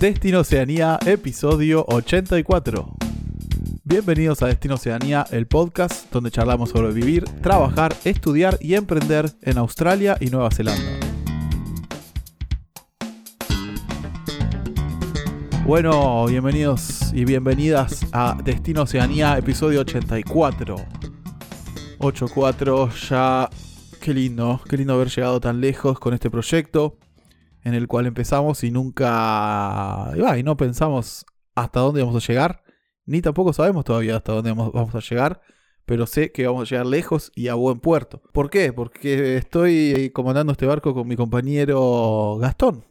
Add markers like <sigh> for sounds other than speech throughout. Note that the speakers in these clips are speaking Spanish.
Destino Oceanía, episodio 84. Bienvenidos a Destino Oceanía, el podcast donde charlamos sobre vivir, trabajar, estudiar y emprender en Australia y Nueva Zelanda. Bueno, bienvenidos y bienvenidas a Destino Oceanía, episodio 84. 84, ya. Qué lindo, qué lindo haber llegado tan lejos con este proyecto en el cual empezamos y nunca. Y, y no pensamos hasta dónde vamos a llegar, ni tampoco sabemos todavía hasta dónde vamos a llegar, pero sé que vamos a llegar lejos y a buen puerto. ¿Por qué? Porque estoy comandando este barco con mi compañero Gastón.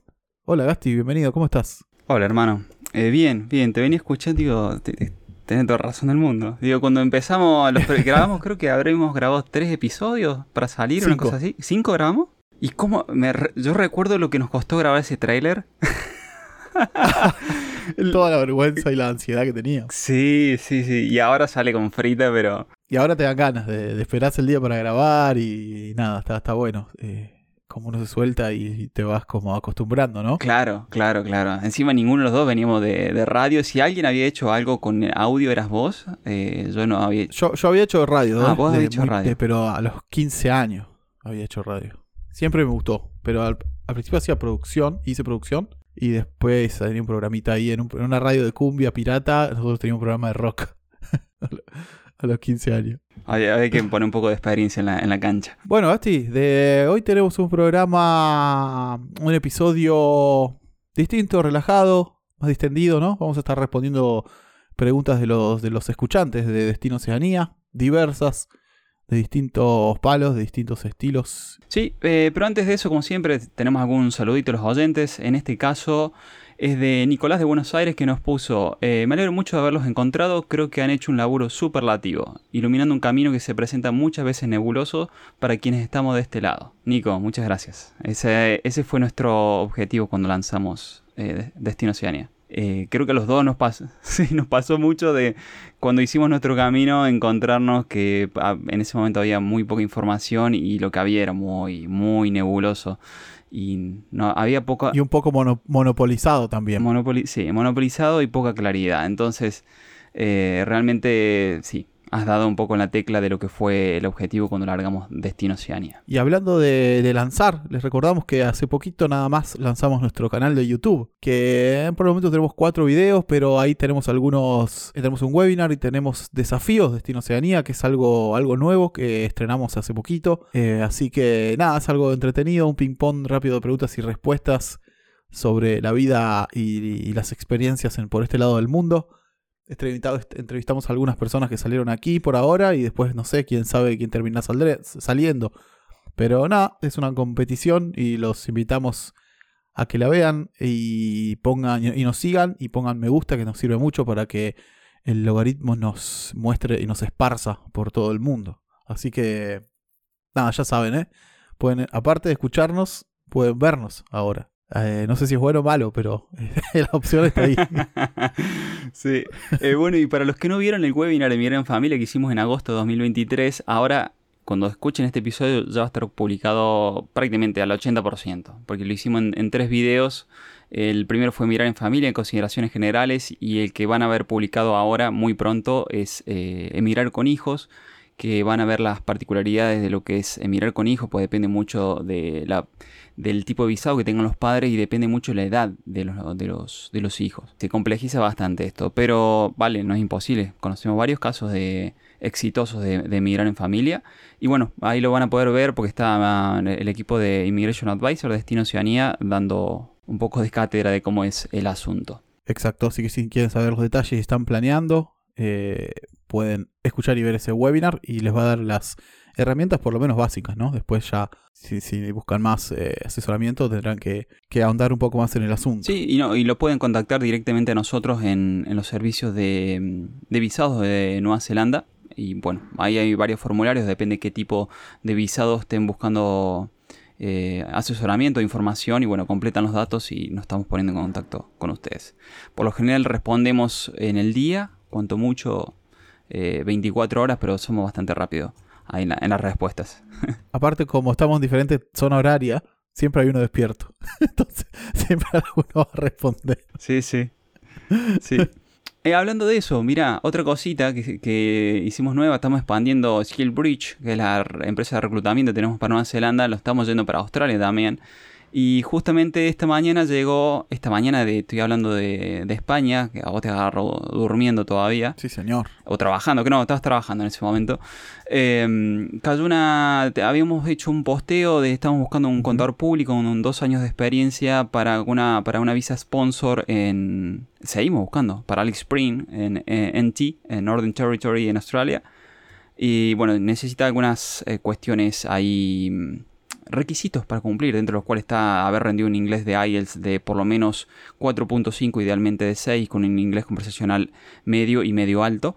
Hola Gasti, bienvenido, ¿cómo estás? Hola, hermano. Eh, bien, bien, te venía escuchando, digo, te- te- tenés toda razón del mundo. Digo, cuando empezamos, los <laughs> grabamos, creo que habremos grabado tres episodios para salir, una Cinco. cosa así. ¿Cinco grabamos? ¿Y cómo? Me re- yo recuerdo lo que nos costó grabar ese tráiler. <laughs> Toda la vergüenza y la ansiedad que tenía. Sí, sí, sí. Y ahora sale con frita, pero... Y ahora te dan ganas de, de esperarse el día para grabar y, nada, está, está bueno. Eh, como uno se suelta y te vas como acostumbrando, ¿no? Claro, claro, claro. Encima ninguno de los dos veníamos de, de radio. Si alguien había hecho algo con audio, eras vos. Eh, yo no había... Yo, yo había hecho radio, Ah, ¿eh? vos habías hecho radio. pero a los 15 años había hecho radio. Siempre me gustó, pero al, al principio hacía producción, hice producción, y después tenía un programita ahí en, un- en una radio de cumbia pirata, nosotros teníamos un programa de rock <laughs> a los 15 años. Había que poner un poco de experiencia en la, en la cancha. Bueno, Basti, de hoy tenemos un programa, un episodio distinto, relajado, más distendido, ¿no? Vamos a estar respondiendo preguntas de los, de los escuchantes de Destino Oceanía, diversas, de distintos palos, de distintos estilos. Sí, eh, pero antes de eso, como siempre, tenemos algún saludito a los oyentes. En este caso es de Nicolás de Buenos Aires que nos puso, eh, me alegro mucho de haberlos encontrado, creo que han hecho un laburo superlativo, iluminando un camino que se presenta muchas veces nebuloso para quienes estamos de este lado. Nico, muchas gracias. Ese, ese fue nuestro objetivo cuando lanzamos eh, Destino Oceanía. Eh, creo que a los dos nos pasó, <laughs> sí, nos pasó mucho de cuando hicimos nuestro camino encontrarnos que ah, en ese momento había muy poca información y lo que había era muy, muy nebuloso. Y no, había poca... Y un poco mono- monopolizado también. monopoli- sí, monopolizado y poca claridad. Entonces, eh, realmente sí, has dado un poco en la tecla de lo que fue el objetivo cuando largamos Destino Oceanía. Y hablando de, lanzar, les recordamos que hace poquito nada más lanzamos nuestro canal de YouTube, que por el momento tenemos cuatro videos, pero ahí tenemos algunos, eh, tenemos un webinar y tenemos desafíos de Destino Oceanía, que es algo, algo nuevo que estrenamos hace poquito. Eh, así que nada, es algo entretenido, un ping-pong rápido de preguntas y respuestas sobre la vida y, y las experiencias en, por este lado del mundo. Entrevistamos a algunas personas que salieron aquí por ahora y después no sé quién sabe quién termina saliendo. Pero nada, es una competición y los invitamos a que la vean y pongan y nos sigan y pongan me gusta que nos sirve mucho para que el logaritmo nos muestre y nos esparza por todo el mundo. Así que nada, ya saben, ¿eh? Pueden aparte de escucharnos, pueden vernos ahora. Eh, no sé si es bueno o malo, pero <laughs> la opción está ahí. <laughs> sí. Eh, bueno, y para los que no vieron el webinar de Mirar en Familia que hicimos en agosto de 2023, ahora cuando escuchen este episodio ya va a estar publicado prácticamente al 80%, porque lo hicimos en, tres videos. El primero fue Mirar en Familia en consideraciones generales y el que van a ver publicado ahora muy pronto es eh, con hijos, que van a ver las particularidades de lo que es emigrar con hijos, pues depende mucho de la, del tipo de visado que tengan los padres y depende mucho de la edad de los, de los, de los hijos. Se complejiza bastante esto, pero vale, no es imposible. Conocemos varios casos de exitosos de, de emigrar en familia y bueno, ahí lo van a poder ver porque está ah, el equipo de Immigration Advisor de Destino Oceanía dando un poco de cátedra de cómo es el asunto. Exacto, así que si quieren saber los detalles están planeando, eh, pueden escuchar y ver ese webinar y les va a dar las herramientas por lo menos básicas, ¿no? Después ya, si, buscan más eh, asesoramiento, tendrán que, que ahondar un poco más en el asunto. Sí, y, no, y lo pueden contactar directamente a nosotros en, en los servicios de, de visados de Nueva Zelanda. Y bueno, ahí hay varios formularios, depende qué tipo de visado estén buscando eh, asesoramiento, información y bueno, completan los datos y nos estamos poniendo en contacto con ustedes. Por lo general respondemos en el día, cuanto mucho eh, 24 horas, pero somos bastante rápidos ahí en, la- en las respuestas. <laughs> Aparte, como estamos en diferente zona horaria, siempre hay uno despierto. <laughs> Entonces, siempre alguno va a responder. Sí, sí. Sí. Eh, hablando de eso, mira, otra cosita que, que, hicimos nueva, estamos expandiendo Skillbridge, que es la empresa de reclutamiento que tenemos para Nueva Zelanda, lo estamos yendo para Australia también. Y justamente esta mañana llegó, esta mañana de, estoy hablando de, España, que a vos te agarro durmiendo todavía. Sí, señor. O trabajando, que no, estabas trabajando en ese momento. Cayó una, habíamos hecho un posteo de, estamos buscando un contador público con dos años de experiencia para una, para una visa sponsor en, seguimos buscando, para Alex Spring en, en NT, en Northern Territory en Australia. Y bueno, necesita algunas eh, cuestiones ahí requisitos para cumplir, dentro de los cuales está haber rendido un inglés de IELTS de por lo menos 4.5, idealmente de 6, con un inglés conversacional medio y medio alto.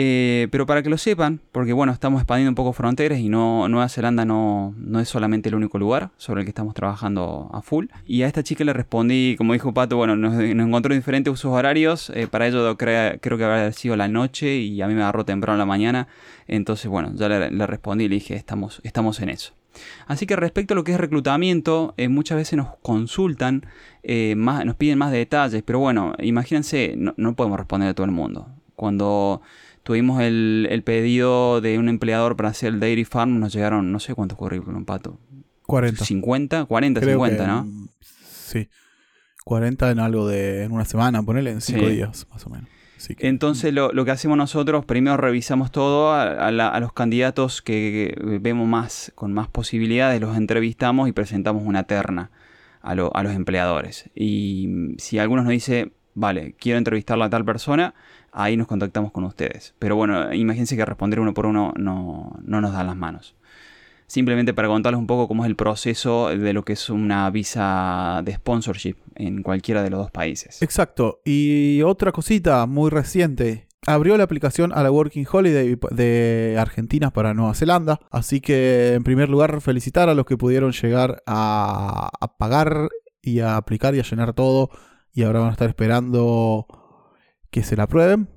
Eh, pero para que lo sepan, porque bueno, estamos expandiendo un poco fronteras y no, Nueva Zelanda no, no, es solamente el único lugar sobre el que estamos trabajando a full. Y a esta chica le respondí, como dijo Pato, bueno, nos, encontró diferentes usos horarios. Eh, para ello creo, creo que habrá sido la noche y a mí me agarró temprano en la mañana. Entonces, bueno, ya le, le respondí y le dije, estamos, estamos en eso. Así que respecto a lo que es reclutamiento, eh, muchas veces nos consultan, eh, más, nos piden más detalles, pero bueno, imagínense, no, podemos responder a todo el mundo. Cuando tuvimos el, pedido de un empleador para hacer el Dairy Farm, nos llegaron, no sé cuántos currículum, Pato. 40. 50, 40, 50, ¿no? Sí. 40 en algo de en una semana, ponele en 5 días, más o menos. Entonces lo, que hacemos nosotros, primero revisamos todo a, los candidatos que, vemos más con más posibilidades, los entrevistamos y presentamos una terna a, los empleadores. Y mm, si algunos nos dice, vale, quiero entrevistarla a tal persona, ahí nos contactamos con ustedes. Pero bueno, imagínense que responder uno por uno no, no nos da las manos simplemente para contarles un poco cómo es el proceso de lo que es una visa de sponsorship en cualquiera de los dos países. Exacto. Y otra cosita muy reciente. Abrió la aplicación a la Working Holiday de Argentina para Nueva Zelanda. Así que, en primer lugar, felicitar a los que pudieron llegar a, pagar y a aplicar y a llenar todo. Y ahora van a estar esperando que se la aprueben.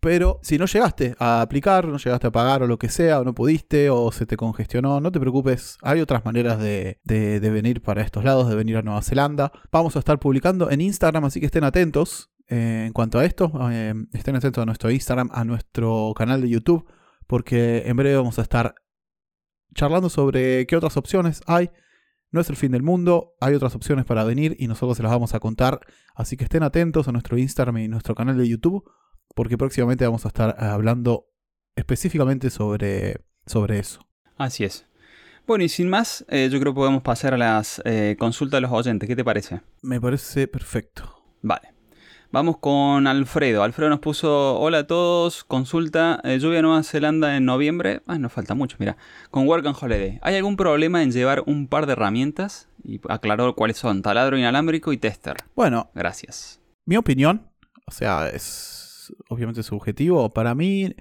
Pero si no llegaste a aplicar, no llegaste a pagar o lo que sea, o no pudiste, o se te congestionó, no te preocupes. Hay otras maneras de, venir para estos lados, de venir a Nueva Zelanda. Vamos a estar publicando en Instagram, así que estén atentos. Eh, en cuanto a esto, eh, estén atentos a nuestro Instagram, a nuestro canal de YouTube, porque en breve vamos a estar charlando sobre qué otras opciones hay. No es el fin del mundo, hay otras opciones para venir y nosotros se las vamos a contar. Así que estén atentos a nuestro Instagram y nuestro canal de YouTube porque próximamente vamos a estar eh, hablando específicamente sobre, sobre eso. Así es. Bueno, y sin más, eh, yo creo que podemos pasar a las eh, consultas de los oyentes. ¿Qué te parece? Me parece perfecto. Vale. Vamos con Alfredo. Alfredo nos puso, hola a todos, consulta, lluvia Nueva Zelanda en noviembre. Ah, nos falta mucho, mira. Con Work and Holiday. ¿Hay algún problema en llevar un par de herramientas? Y aclaró cuáles son, taladro inalámbrico y tester. Bueno. Gracias. Mi opinión, o sea, es obviamente subjetivo. Para mí,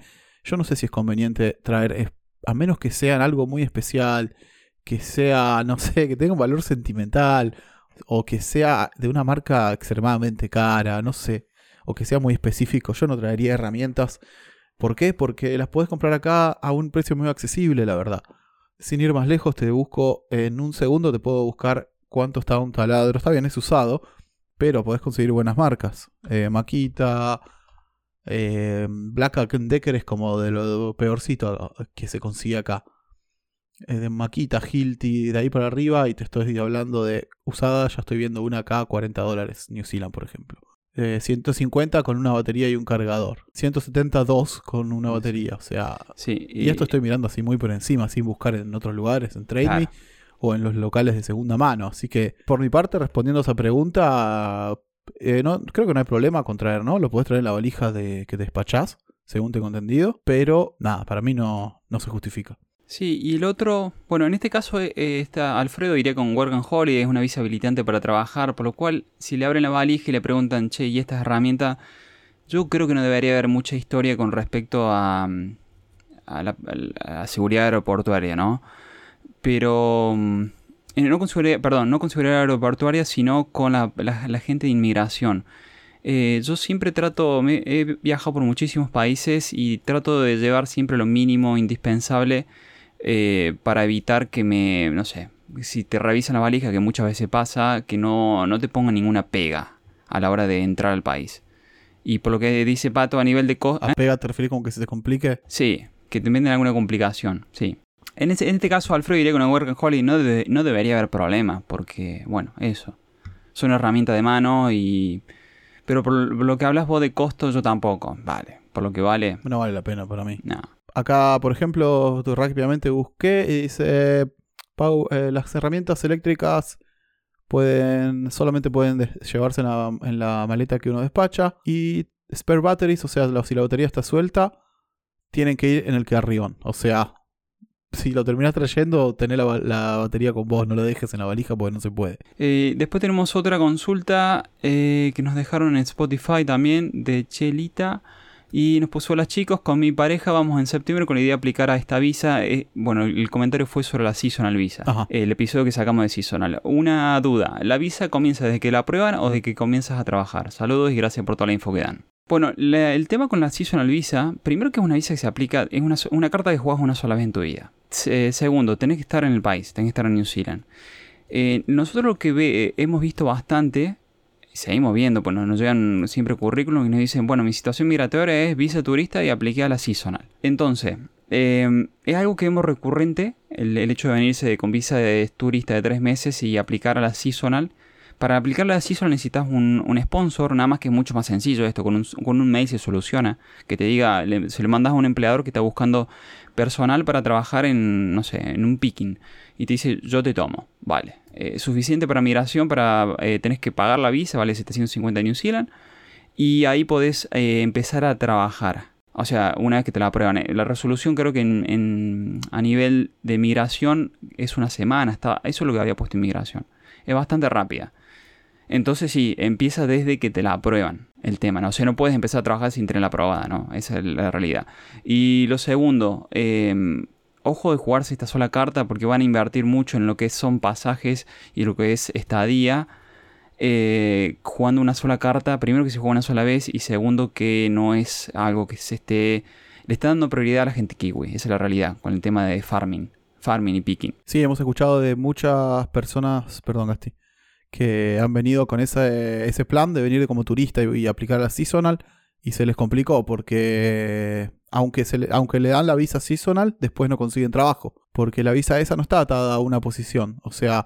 yo no sé si es conveniente traer, a menos que sean algo muy especial, que sea, <laughs> no sé, que tenga un valor sentimental, o que sea de una marca extremadamente cara, no sé, o que sea muy específico. Yo no traería herramientas. ¿Por qué? Porque las puedes comprar acá a un precio muy accesible, la verdad. Sin ir más lejos, te busco en un segundo, te puedo buscar cuánto está un taladro. Está bien, es usado, pero podés conseguir buenas marcas. Eh, Maquita, eh, Black Decker es como de lo peorcito que se consigue acá. de Maquita, Hilti, de ahí para arriba, y te estoy hablando de usada, ya estoy viendo una acá a 40 dólares, New Zealand, por ejemplo. 150 con una batería y un cargador. 172 con una batería, o sea. y... esto estoy mirando así muy por encima, sin buscar en otros lugares, en Trade o en los locales de segunda mano. Así que, por mi parte, respondiendo a esa pregunta, eh, creo que no hay problema con traer, ¿no? Lo puedes traer en la valija de, que despachás, según tengo entendido. Pero nada, para mí no, no se justifica. Sí, y el otro, bueno, en este caso eh, está Alfredo iría con Work and Holiday, es una visa habilitante para trabajar, por lo cual si le abren la valija y le preguntan, che, ¿y esta herramienta? Yo creo que no debería haber mucha historia con respecto a, a la seguridad aeroportuaria, ¿no? Pero mm, no con seguridad, perdón, no con seguridad aeroportuaria, sino con la, gente de inmigración. Eh, yo siempre trato, me, he viajado por muchísimos países y trato de llevar siempre lo mínimo indispensable eh, para evitar que me, no sé, si te revisan la valija, que muchas veces pasa, que no, no te pongan ninguna pega a la hora de entrar al país. Y por lo que dice Pato, a nivel de costo... ¿A pega te refieres como que se te complique? Sí, que te venden alguna complicación, sí. En, en este caso, Alfredo diría que una Work and Holiday no, no debería haber problema, porque, bueno, eso. Es una herramienta de mano y... Pero por lo que hablas vos de costo, yo tampoco. Vale, por lo que vale... No vale la pena para mí. No. Acá, por ejemplo, rápidamente busqué y dice... Eh, las herramientas eléctricas pueden solamente pueden llevarse en la, maleta que uno despacha y spare batteries, o sea, si la batería está suelta, tienen que ir en el carrión. O sea, si lo terminas trayendo, tener la, batería con vos, no lo dejes en la valija porque no se puede. Eh, después tenemos otra consulta eh, que nos dejaron en Spotify también de Chelita. Y nos puso, las chicos, con mi pareja vamos en septiembre con la idea de aplicar a esta visa. Eh, bueno, el comentario fue sobre la seasonal visa. El episodio que sacamos de seasonal. Una duda, ¿la visa comienza desde que la aprueban o desde que comienzas a trabajar? Saludos y gracias por toda la info que dan. Bueno, el tema con la seasonal visa, primero que es una visa que se aplica, es una, carta que jugás una sola vez en tu vida. Segundo, tenés que estar en el país, tenés que estar en New Zealand. Eh, nosotros lo que ve, hemos visto bastante seguimos viendo, pues nos, llegan siempre currículum y nos dicen, bueno, mi situación migratoria es visa turista y apliqué a la seasonal. Entonces, em, es algo que vemos recurrente, el, hecho de venirse con visa de turista de tres meses y aplicar a la seasonal. Para aplicar a la seasonal necesitas un, sponsor, nada más que es mucho más sencillo esto, con un, con un mail se soluciona, que te diga, se le mandas a un empleador que está buscando personal para trabajar en, no sé, en un picking y te dice, yo te tomo, vale. Eh, suficiente para migración, para eh, tenés que pagar la visa, vale 750 New Zealand. Y ahí podés eh, empezar a trabajar. O sea, una vez que te la aprueban. La resolución creo que en, a nivel de migración es una semana. Está, eso es lo que había puesto en migración. Es bastante rápida. Entonces sí, empieza desde que te la aprueban el tema, ¿no? O sea, no puedes empezar a trabajar sin tenerla aprobada, ¿no? Esa es la realidad. Y lo segundo, em, ojo de jugarse esta sola carta porque van a invertir mucho en lo que son pasajes y lo que es estadía. Eh, jugando una sola carta, primero que se juega una sola vez y segundo que no es algo que se esté... Le está dando prioridad a la gente kiwi, esa es la realidad, con el tema de farming, farming y picking. Sí, hemos escuchado de muchas personas, perdón Gasti, que han venido con ese, ese plan de venir como turista y, aplicar la seasonal y se les complicó porque aunque, le, aunque le dan la visa seasonal, después no consiguen trabajo, porque la visa esa no está atada a una posición. O sea,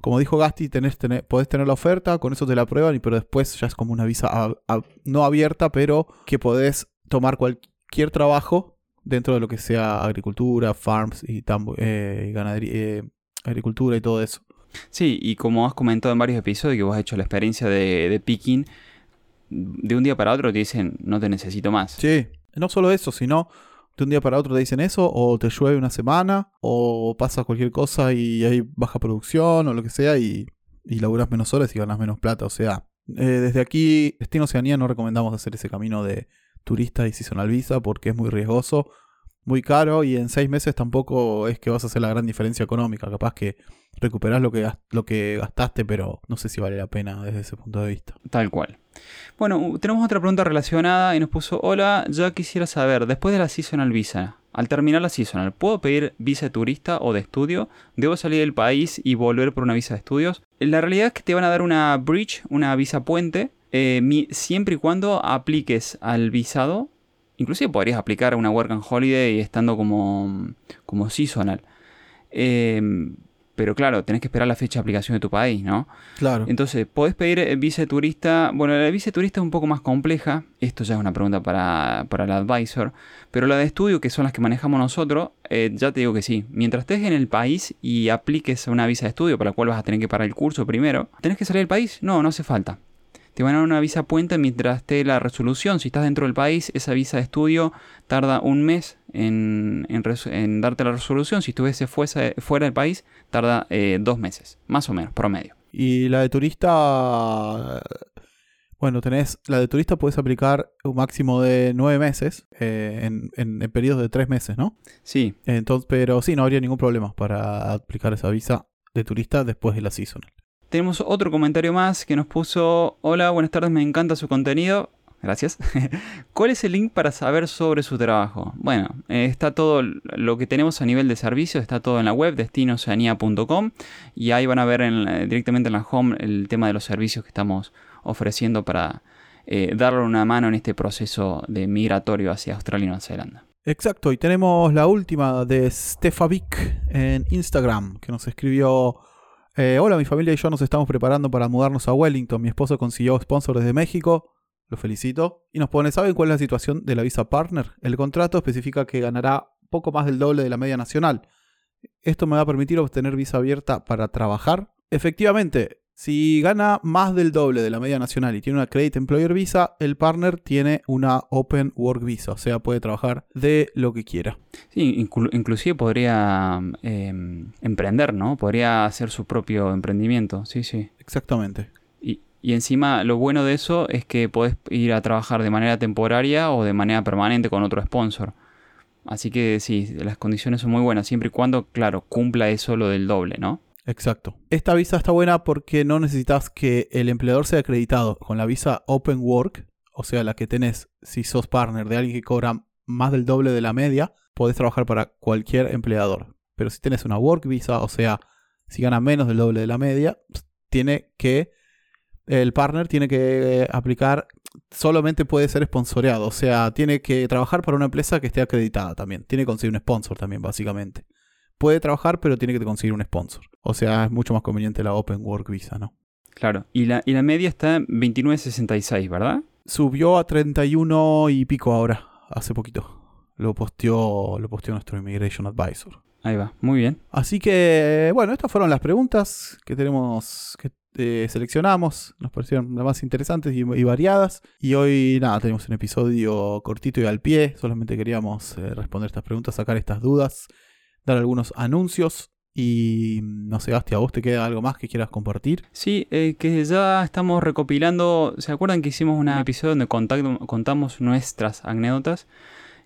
como dijo Gasti, tenés, podés tener la oferta, con eso te la aprueban, pero después ya es como una visa no abierta, pero que podés tomar cualquier trabajo dentro de lo que sea agricultura, farms y, eh, ganadería, eh, agricultura y todo eso. Sí, y como has comentado en varios episodios que vos has hecho la experiencia de, de picking, de un día para otro te dicen no te necesito más. Sí, no solo eso, sino de un día para otro te dicen eso, o te llueve una semana, o pasa cualquier cosa y hay baja producción o lo que sea, y, y laburas menos horas y ganas menos plata. O sea, eh, desde aquí, Destino Oceanía, no recomendamos hacer ese camino de turista y seasonal visa porque es muy riesgoso, muy caro, y en seis meses tampoco es que vas a hacer la gran diferencia económica. Capaz que recuperás lo que, lo que gastaste, pero no sé si vale la pena desde ese punto de vista. Tal cual. Bueno, tenemos otra pregunta relacionada y nos puso, hola, ya quisiera saber, después de la seasonal visa, al terminar la seasonal, ¿puedo pedir visa de turista o de estudio? ¿Debo salir del país y volver por una visa de estudios? La realidad es que te van a dar una bridge, una visa puente, eh, siempre y cuando apliques al visado. Inclusive podrías aplicar una Work and Holiday estando como, como seasonal. Eh, pero claro, tenés que esperar la fecha de aplicación de tu país, ¿no? Claro. Entonces, podés pedir eh, visa turista. Bueno, la visa turista es un poco más compleja. Esto ya es una pregunta para, para el advisor. Pero la de estudio, que son las que manejamos nosotros, eh, ya te digo que sí. Mientras estés en el país y apliques una visa de estudio, para la cual vas a tener que pagar el curso primero, ¿tenés que salir del país? No, no hace falta te van a dar una visa puente mientras esté la resolución. Si estás dentro del país, esa visa de estudio tarda un mes en, darte la resolución. Si estuviese fuera del país, tarda eh, dos meses, más o menos, promedio. Y la de turista, bueno, tenés, la de turista puedes aplicar un máximo de nueve meses eh, en, en, periodos de tres meses, ¿no? Sí. Entonces, pero sí, no habría ningún problema para aplicar esa visa de turista después de la seasonal. Tenemos otro comentario más que nos puso, hola, buenas tardes, me encanta su contenido. Gracias. <laughs> ¿Cuál es el link para saber sobre su trabajo? Bueno, eh, está todo lo que tenemos a nivel de servicio, está todo en la web destinoceanía.com y ahí van a ver directamente en la home el tema de los servicios que estamos ofreciendo para eh, darle una mano en este proceso de migratorio hacia Australia y Nueva Zelanda. Exacto, y tenemos la última de Stefavic en Instagram, que nos escribió, eh, hola, mi familia y yo nos estamos preparando para mudarnos a Wellington, mi esposo consiguió sponsor desde México, lo felicito, y nos pone, ¿saben cuál es la situación de la visa partner? El contrato especifica que ganará poco más del doble de la media nacional. ¿Esto me va a permitir obtener visa abierta para trabajar? Efectivamente, si gana más del doble de la media nacional y tiene una Credit Employer Visa, el partner tiene una Open Work Visa, o sea, puede trabajar de lo que quiera. Sí, inclusive podría em, emprender, ¿no? Podría hacer su propio emprendimiento, sí, sí. Exactamente. Y, y encima lo bueno de eso es que podés ir a trabajar de manera temporaria o de manera permanente con otro sponsor. Así que sí, las condiciones son muy buenas, siempre y cuando, claro, cumpla eso lo del doble, ¿no? Exacto. Esta visa está buena porque no necesitas que el empleador sea acreditado. Con la visa Open Work, o sea, la que tenés si sos partner de alguien que cobra más del doble de la media, podés trabajar para cualquier empleador. Pero si tenés una Work Visa, o sea, si gana menos del doble de la media, tiene que el partner tiene que aplicar, solamente puede ser sponsoreado, o sea, tiene que trabajar para una empresa que esté acreditada también, tiene que conseguir un sponsor también, básicamente puede trabajar, pero tiene que conseguir un sponsor. O sea, es mucho más conveniente la Open Work Visa, ¿no? Claro. Y la, y la media está en 29.66, ¿verdad? Subió a 31 y pico ahora, hace poquito. Lo posteó, lo posteó nuestro Immigration Advisor. Ahí va, muy bien. Así que, bueno, estas fueron las preguntas que tenemos, que eh, seleccionamos. Nos parecieron las más interesantes y, variadas. Y hoy, nada, tenemos un episodio cortito y al pie. Solamente queríamos eh, responder estas preguntas, sacar estas dudas dar algunos anuncios. Y no sé, Basti, ¿a vos te queda algo más que quieras compartir? Sí, eh, que ya estamos recopilando. ¿Se acuerdan que hicimos un episodio donde contamos nuestras anécdotas?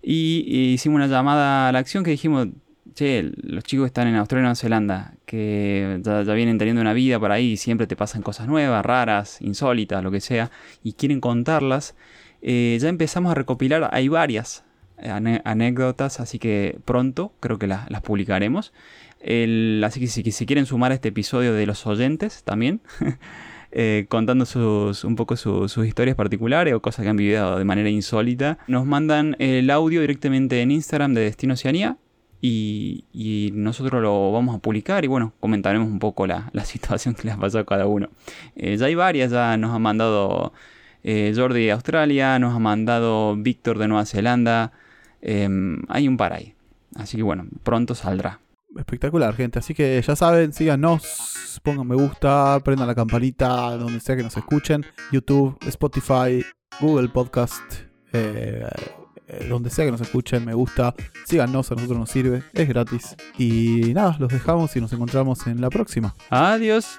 Y, hicimos una llamada a la acción que dijimos, che, los chicos están en Australia y Nueva Zelanda, que ya, vienen teniendo una vida por ahí y siempre te pasan cosas nuevas, raras, insólitas, lo que sea, y quieren contarlas. Eh, ya empezamos a recopilar, hay varias anécdotas, así que pronto creo que las publicaremos. así que si, quieren sumar a este episodio de los oyentes también, <laughs> eh, contando sus, un poco sus historias particulares o cosas que han vivido de manera insólita, nos mandan el audio directamente en Instagram de Destino Oceanía. Y, nosotros lo vamos a publicar y bueno, comentaremos un poco la, <laughs> situación que les ha pasado a cada uno. Eh, ya hay varias, ya nos han mandado eh, Jordi de Australia, nos ha mandado Víctor de Nueva Zelanda, Em, hay un par ahí. Así que bueno, pronto saldrá. Espectacular, gente. Así que ya saben, síganos, pongan me gusta, prendan la campanita donde sea que nos escuchen. YouTube, Spotify, Google Podcast, eh, eh, donde sea que nos escuchen, me gusta. Síganos, a nosotros nos sirve, es gratis. Y nada, los dejamos y nos encontramos en la próxima. Adiós.